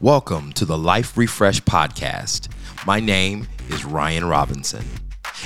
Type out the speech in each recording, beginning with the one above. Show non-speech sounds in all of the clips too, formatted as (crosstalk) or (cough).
Welcome to the Life Refresh Podcast. My name is Ryan Robinson.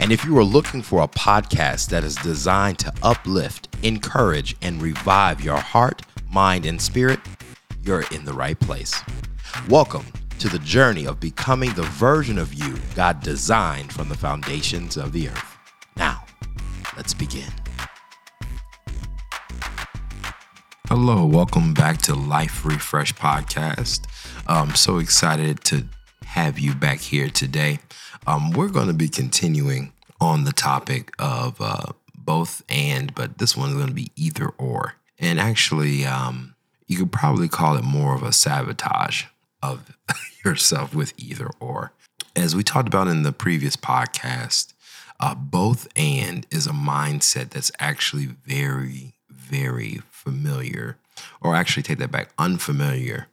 And if you are looking for a podcast that is designed to uplift, encourage, and revive your heart, mind, and spirit, you're in the right place. Welcome to the journey of becoming the version of you God designed from the foundations of the earth. Now, let's begin. Hello, welcome back to Life Refresh Podcast. I'm so excited to have you back here today. Um, we're going to be continuing on the topic of uh, both and, but this one is going to be either or. And actually, um, you could probably call it more of a sabotage of (laughs) yourself with either or. As we talked about in the previous podcast, uh, both and is a mindset that's actually very, very familiar, or actually take that back, unfamiliar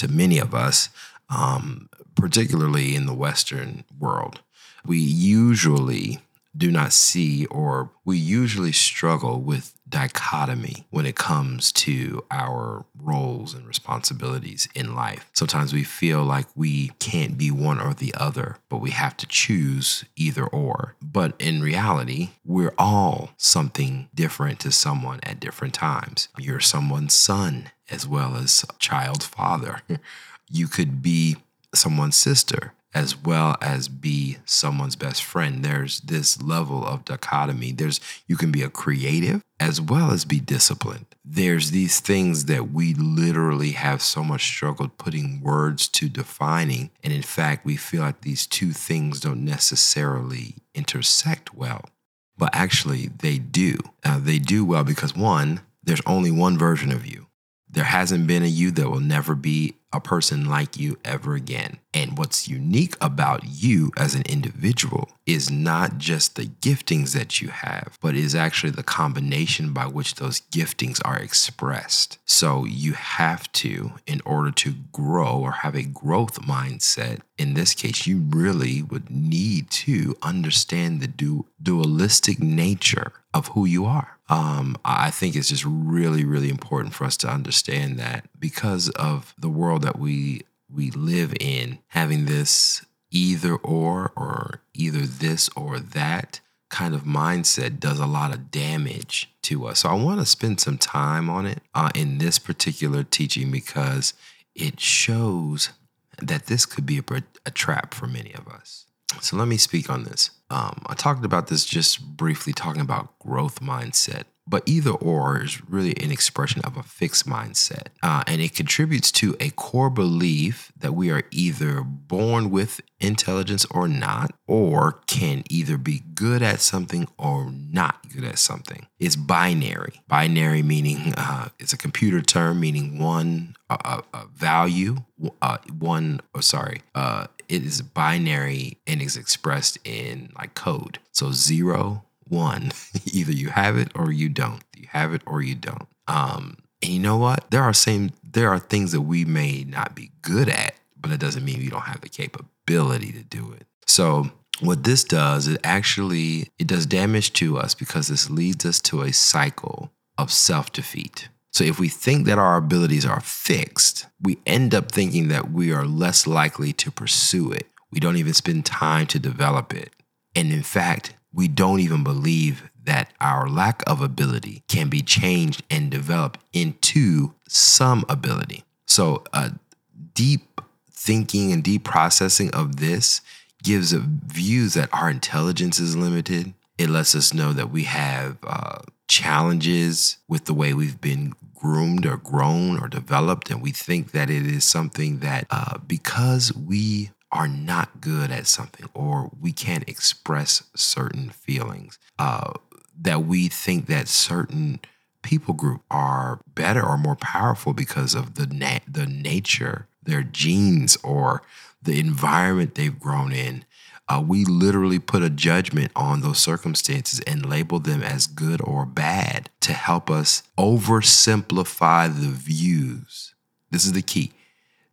to many of us, um, particularly in the Western world. We usually do not see, or we usually struggle with dichotomy when it comes to our roles and responsibilities in life. Sometimes we feel like we can't be one or the other, but we have to choose either or. But in reality, we're all something different to someone at different times. You're someone's son as well as child father. (laughs) You could be someone's sister as well as be someone's best friend. There's this level of dichotomy. There's you can be a creative as well as be disciplined. There's these things that we literally have so much struggle putting words to defining. And in fact, we feel like these two things don't necessarily intersect well. But actually, they do. Uh, they do well because one, there's only one version of you. There hasn't been a you that will never be a person like you ever again. And what's unique about you as an individual is not just the giftings that you have, but is actually the combination by which those giftings are expressed. So you have to, in order to grow or have a growth mindset, in this case, you really would need to understand the du- dualistic nature of who you are. Um, I think it's just really, really important for us to understand that because of the world that we we live in, having this either or or either this or that kind of mindset does a lot of damage to us. So I want to spend some time on it uh, in this particular teaching because it shows that this could be a, a trap for many of us. So let me speak on this. Um, I talked about this just briefly, talking about growth mindset. But either or is really an expression of a fixed mindset. Uh, and it contributes to a core belief that we are either born with intelligence or not, or can either be good at something or not good at something. It's binary. Binary meaning uh, it's a computer term meaning one a, a value, uh, one, or oh, sorry, uh, it is binary and is expressed in like code. So zero, one, (laughs) either you have it or you don't. You have it or you don't. Um, and you know what? There are same there are things that we may not be good at, but it doesn't mean we don't have the capability to do it. So what this does, it actually it does damage to us because this leads us to a cycle of self-defeat. So if we think that our abilities are fixed, we end up thinking that we are less likely to pursue it. We don't even spend time to develop it. And in fact, we don't even believe that our lack of ability can be changed and developed into some ability. So, a deep thinking and deep processing of this gives views that our intelligence is limited. It lets us know that we have uh, challenges with the way we've been groomed or grown or developed. And we think that it is something that uh, because we are not good at something or we can't express certain feelings, uh, that we think that certain people group are better or more powerful because of the na- the nature, their genes or the environment they've grown in. Uh, we literally put a judgment on those circumstances and label them as good or bad to help us oversimplify the views. This is the key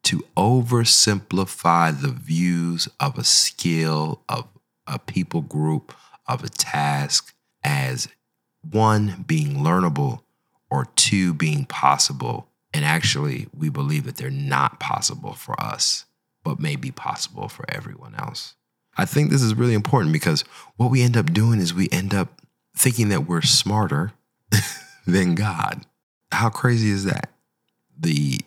to oversimplify the views of a skill, of a people group, of a task as one being learnable or two being possible And actually, we believe that they're not possible for us, but may be possible for everyone else. I think this is really important because what we end up doing is we end up thinking that we're smarter (laughs) than God. How crazy is that? The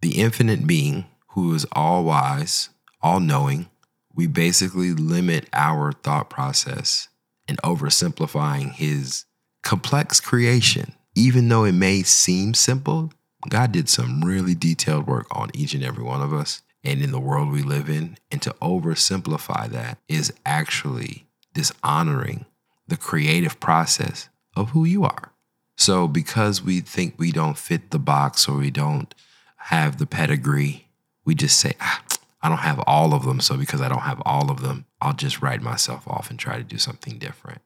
the infinite being who is all wise, all knowing, we basically limit our thought process and oversimplifying his complex creation. Even though it may seem simple, God did some really detailed work on each and every one of us and in the world we live in. And to oversimplify that is actually dishonoring the creative process of who you are. So, because we think we don't fit the box or we don't have the pedigree, we just say, ah, I don't have all of them. So, because I don't have all of them, I'll just write myself off and try to do something different.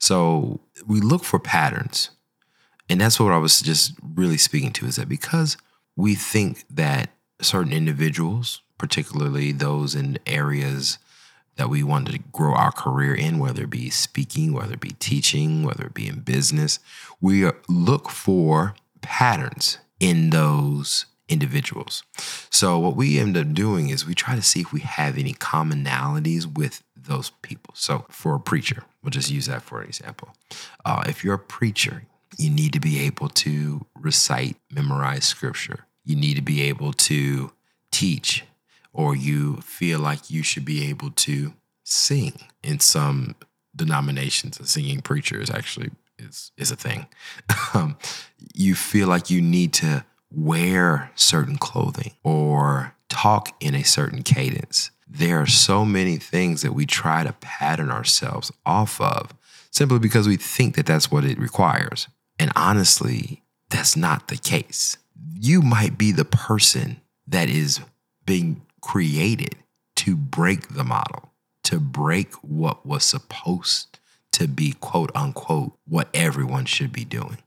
So, we look for patterns. And that's what I was just really speaking to is that because we think that certain individuals, particularly those in areas that we want to grow our career in, whether it be speaking, whether it be teaching, whether it be in business, we look for patterns in those individuals. So, what we end up doing is we try to see if we have any commonalities with those people. So, for a preacher, we'll just use that for an example. Uh, if you're a preacher, you need to be able to recite, memorize scripture. You need to be able to teach, or you feel like you should be able to sing. In some denominations, a singing preacher is actually is is a thing. (laughs) um, you feel like you need to wear certain clothing or talk in a certain cadence. There are so many things that we try to pattern ourselves off of simply because we think that that's what it requires. And honestly, that's not the case. You might be the person that is being created to break the model, to break what was supposed to be, quote unquote, what everyone should be doing.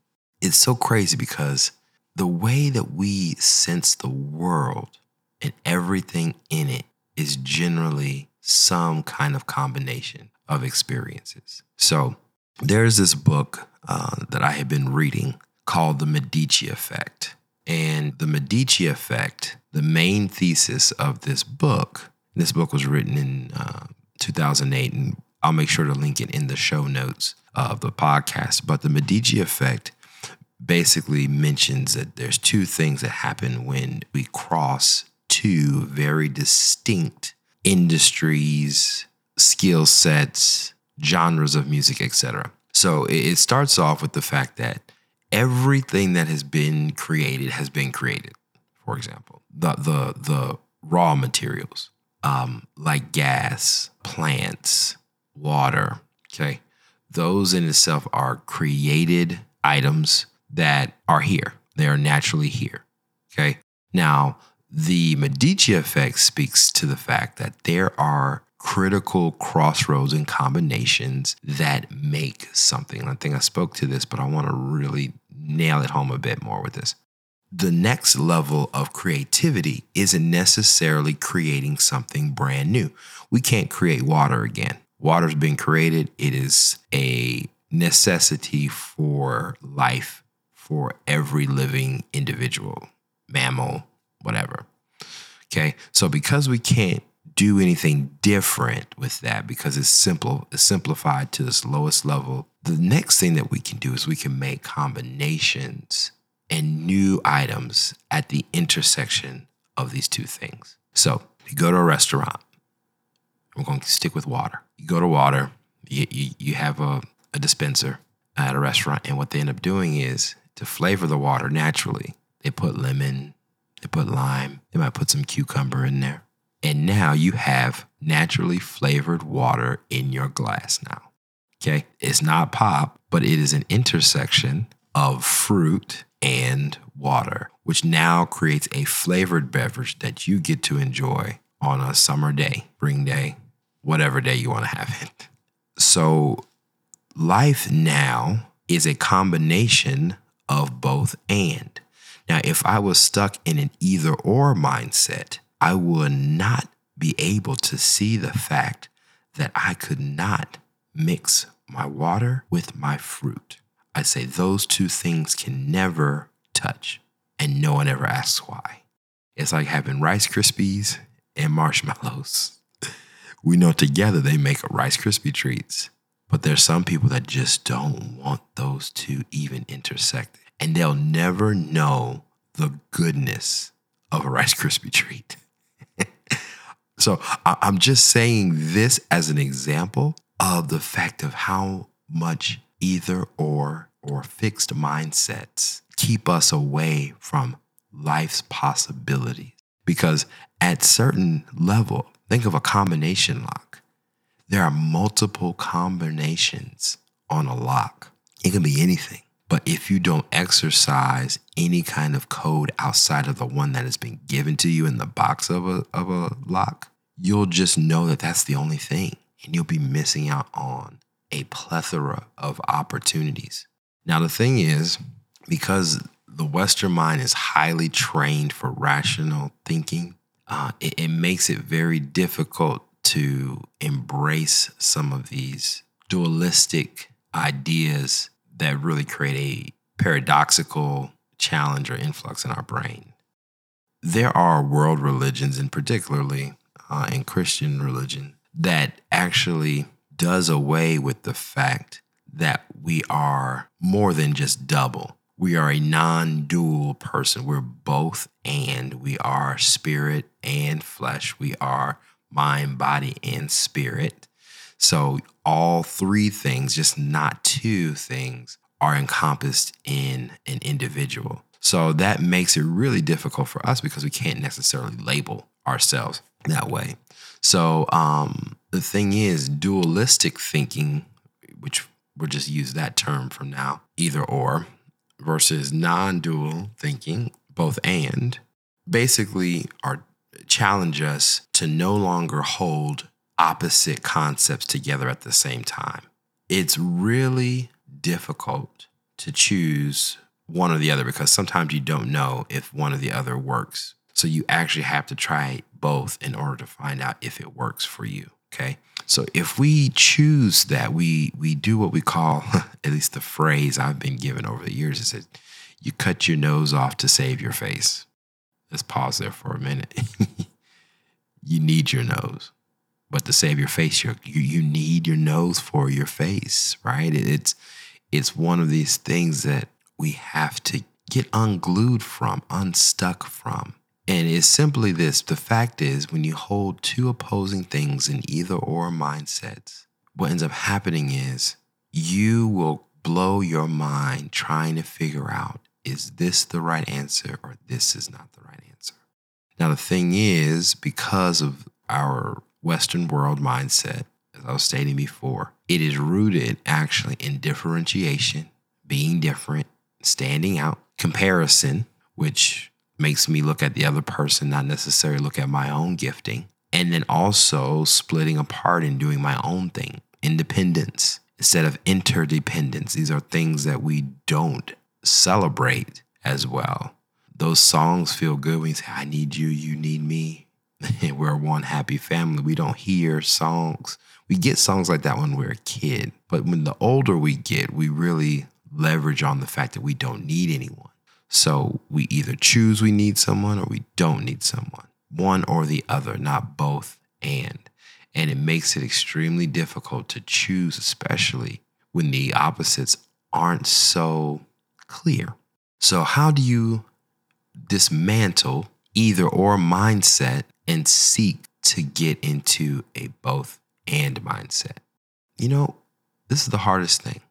It's so crazy because the way that we sense the world and everything in it is generally some kind of combination of experiences. So there's this book uh, that I have been reading called The Medici Effect. And the Medici Effect, the main thesis of this book, this book was written in uh, 2008, and I'll make sure to link it in the show notes of the podcast. But the Medici Effect basically mentions that there's two things that happen when we cross two very distinct industries, skill sets, genres of music, etc. So it starts off with the fact that everything that has been created has been created. For example, the the the raw materials, um, like gas, plants, water. Okay, those in itself are created items that are here. They are naturally here. Okay. Now, the Medici effect speaks to the fact that there are critical crossroads and combinations that make something. I think I spoke to this, but I want to really nail it home a bit more with this. The next level of creativity isn't necessarily creating something brand new. We can't create water again. Water's been created, it is a necessity for life for every living individual, mammal, whatever. Okay. So because we can't do anything different with that because it's simple, it's simplified to its lowest level. The next thing that we can do is we can make combinations and new items at the intersection of these two things. So you go to a restaurant, we're going to stick with water. You go to water, you, you, you have a, a dispenser at a restaurant, and what they end up doing is to flavor the water naturally. They put lemon, they put lime, they might put some cucumber in there. And now you have naturally flavored water in your glass now. Okay. It's not pop, but it is an intersection of fruit and water, which now creates a flavored beverage that you get to enjoy on a summer day, spring day, whatever day you want to have it. So, life now is a combination of both and. Now, if I was stuck in an either or mindset, I would not be able to see the fact that I could not mix my water with my fruit. I say those two things can never touch. and no one ever asks why. It's like having Rice Krispies and marshmallows. We know together they make Rice Krispie treats, but there's some people that just don't want those two even intersect. And they'll never know the goodness of a Rice Krispie treat. So I'm just saying this as an example of the fact of how much either or or fixed mindsets keep us away from life's possibilities. Because at certain level, think of a combination lock. There are multiple combinations on a lock. It can be anything. But if you don't exercise any kind of code outside of the one that has been given to you in the box of a, of a lock, you'll just know that that's the only thing. And you'll be missing out on a plethora of opportunities. Now, the thing is, because the Western mind is highly trained for rational thinking, uh, it, it makes it very difficult to embrace some of these dualistic ideas that really create a paradoxical challenge or influx in our brain. There are world religions, and particularly uh, in Christian religion, that actually does away with the fact that we are more than just double. We are a non dual person. We're both and. We are spirit and flesh. We are mind, body, and spirit. So, all three things, just not two things, are encompassed in an individual. So, that makes it really difficult for us because we can't necessarily label ourselves that way. So, um, the thing is, dualistic thinking, which we'll just use that term from now, either or, versus non dual thinking, both and, basically are challenge us to no longer hold opposite concepts together at the same time. It's really difficult to choose one or the other because sometimes you don't know if one or the other works. So you actually have to try both in order to find out if it works for you. Okay. So if we choose that, we we do what we call, (laughs) at least the phrase I've been given over the years is that you cut your nose off to save your face. Let's pause there for a minute. (laughs) you need your nose, but to save your face, you you need your nose for your face, right? It's it's one of these things that we have to get unglued from, unstuck from. And it's simply this the fact is, when you hold two opposing things in either or mindsets, what ends up happening is you will blow your mind trying to figure out is this the right answer or this is not the right answer. Now, the thing is, because of our Western world mindset, as I was stating before, it is rooted actually in differentiation, being different, standing out, comparison, which makes me look at the other person, not necessarily look at my own gifting. And then also splitting apart and doing my own thing, independence instead of interdependence. These are things that we don't celebrate as well. Those songs feel good when you say, I need you, you need me. (laughs) we're one happy family. We don't hear songs. We get songs like that when we're a kid. But when the older we get, we really leverage on the fact that we don't need anyone. So we either choose we need someone or we don't need someone, one or the other, not both and. And it makes it extremely difficult to choose, especially when the opposites aren't so clear. So, how do you dismantle either or mindset and seek to get into a both and mindset? You know, this is the hardest thing.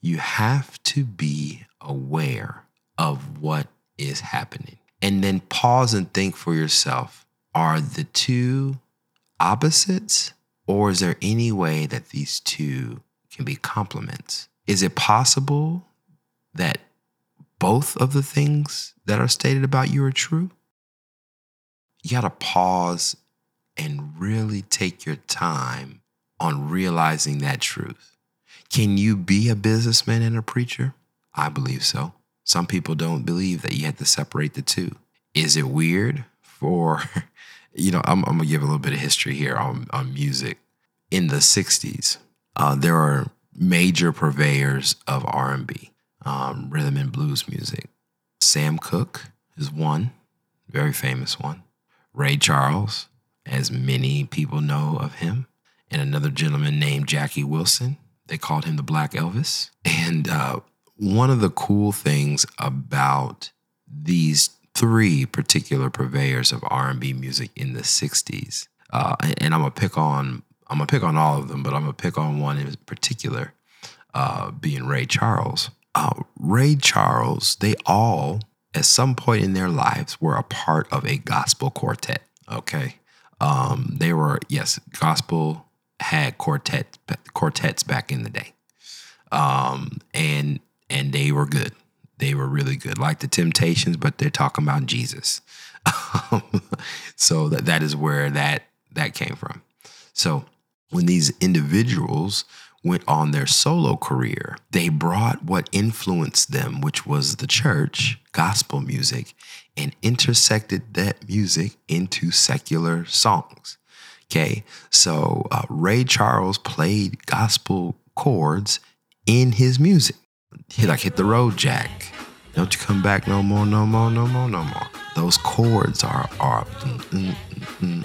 You have to be aware of what is happening. And then pause and think for yourself are the two opposites, or is there any way that these two can be complements? Is it possible that both of the things that are stated about you are true? You got to pause and really take your time on realizing that truth. Can you be a businessman and a preacher? I believe so. Some people don't believe that you have to separate the two. Is it weird for, (laughs) you know, I'm, I'm gonna give a little bit of history here on, on music. In the 60s, uh, there are major purveyors of R&B, um, rhythm and blues music. Sam Cooke is one, very famous one. Ray Charles, as many people know of him, and another gentleman named Jackie Wilson. They called him the Black Elvis. And uh, one of the cool things about these three particular purveyors of R&B music in the 60s, uh, and I'm gonna pick on I'm gonna pick on all of them, but I'm gonna pick on one in particular, uh, being Ray Charles. Uh, Ray Charles, they all at some point in their lives were a part of a gospel quartet. Okay, um, they were yes, gospel had quartet quartets back in the day, um, and and they were good. They were really good, like the Temptations, but they're talking about Jesus. (laughs) so that that is where that that came from. So when these individuals went on their solo career, they brought what influenced them, which was the church, gospel music, and intersected that music into secular songs. Okay, so uh, Ray Charles played gospel chords in his music. He like hit the road, Jack. Don't you come back no more, no more, no more, no more. Those chords are are. Mm, mm, mm, mm.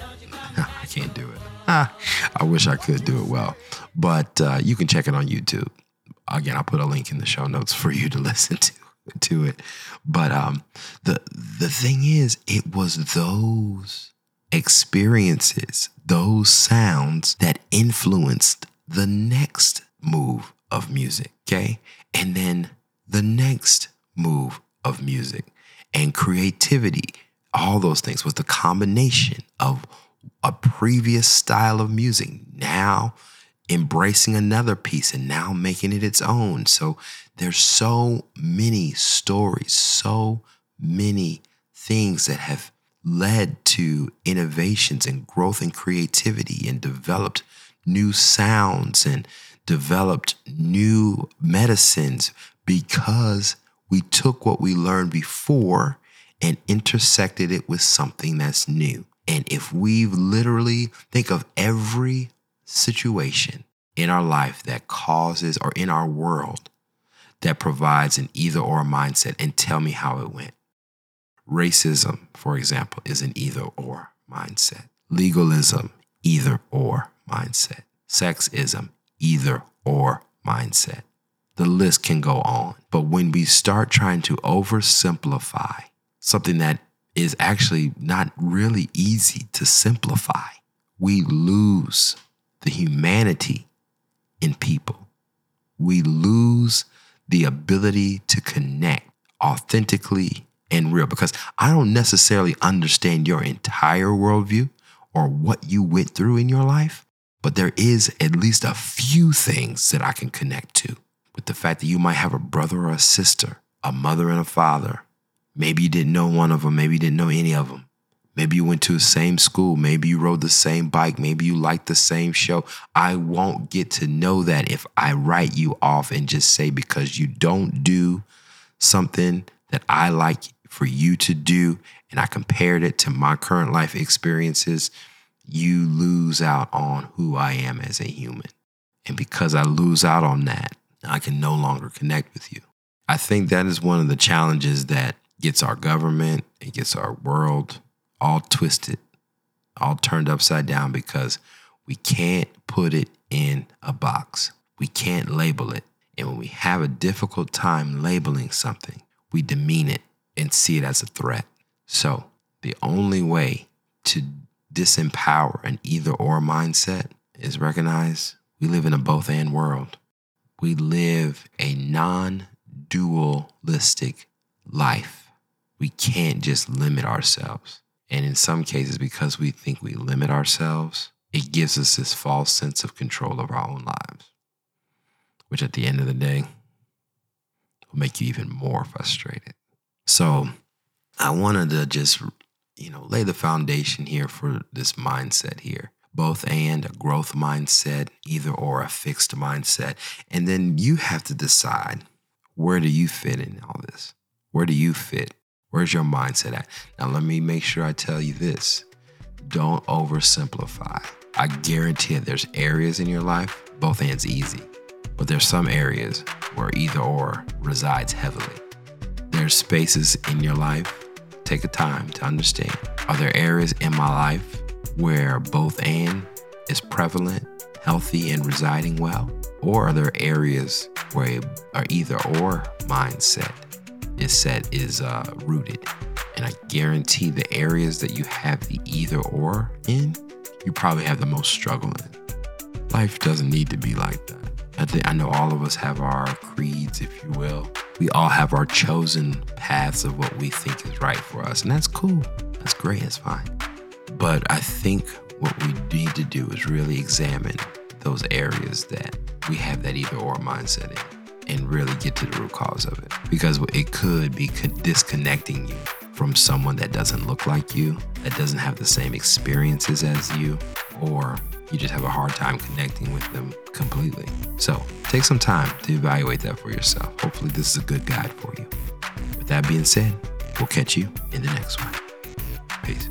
(laughs) I can't do it. (laughs) I wish I could do it well, but uh, you can check it on YouTube. Again, I'll put a link in the show notes for you to (laughs) listen to to it. But um, the the thing is, it was those experiences, those sounds that influenced the next move of music. Okay, and then the next move of music and creativity. All those things was the combination of a previous style of music, now embracing another piece and now making it its own. So there's so many stories, so many things that have led to innovations and growth and creativity and developed new sounds and developed new medicines because we took what we learned before and intersected it with something that's new. And if we literally think of every situation in our life that causes or in our world that provides an either or mindset and tell me how it went. Racism, for example, is an either or mindset. Legalism, either or mindset. Sexism, either or mindset. The list can go on. But when we start trying to oversimplify something that is actually not really easy to simplify. We lose the humanity in people. We lose the ability to connect authentically and real because I don't necessarily understand your entire worldview or what you went through in your life, but there is at least a few things that I can connect to with the fact that you might have a brother or a sister, a mother and a father, Maybe you didn't know one of them. Maybe you didn't know any of them. Maybe you went to the same school. Maybe you rode the same bike. Maybe you liked the same show. I won't get to know that if I write you off and just say because you don't do something that I like for you to do and I compared it to my current life experiences, you lose out on who I am as a human. And because I lose out on that, I can no longer connect with you. I think that is one of the challenges that gets our government, it gets our world all twisted, all turned upside down because we can't put it in a box. We can't label it. And when we have a difficult time labeling something, we demean it and see it as a threat. So, the only way to disempower an either or mindset is recognize we live in a both and world. We live a non dualistic life we can't just limit ourselves. And in some cases, because we think we limit ourselves, it gives us this false sense of control of our own lives, which at the end of the day will make you even more frustrated. So I wanted to just, you know, lay the foundation here for this mindset here. Both and a growth mindset, either or a fixed mindset. And then you have to decide where do you fit in all this? Where do you fit? Where's your mindset at? Now, let me make sure I tell you this don't oversimplify. I guarantee it, there's areas in your life, both ends easy, but there's some areas where either or resides heavily. There's spaces in your life take a time to understand are there areas in my life where both and is prevalent, healthy, and residing well? Or are there areas where a either or mindset is set is uh, rooted? And I guarantee the areas that you have the either or in, you probably have the most struggle in. Life doesn't need to be like that. I think I know all of us have our creeds, if you will. We all have our chosen paths of what we think is right for us, and that's cool. That's great. That's fine. But I think what we need to do is really examine those areas that we have that either or mindset in and really get to the root cause of it because it could be disconnecting you from someone that doesn't look like you, that doesn't have the same experiences as you, or you just have a hard time connecting with them completely. So take some time to evaluate that for yourself. Hopefully, this is a good guide for you. With that being said, we'll catch you in the next one. Peace.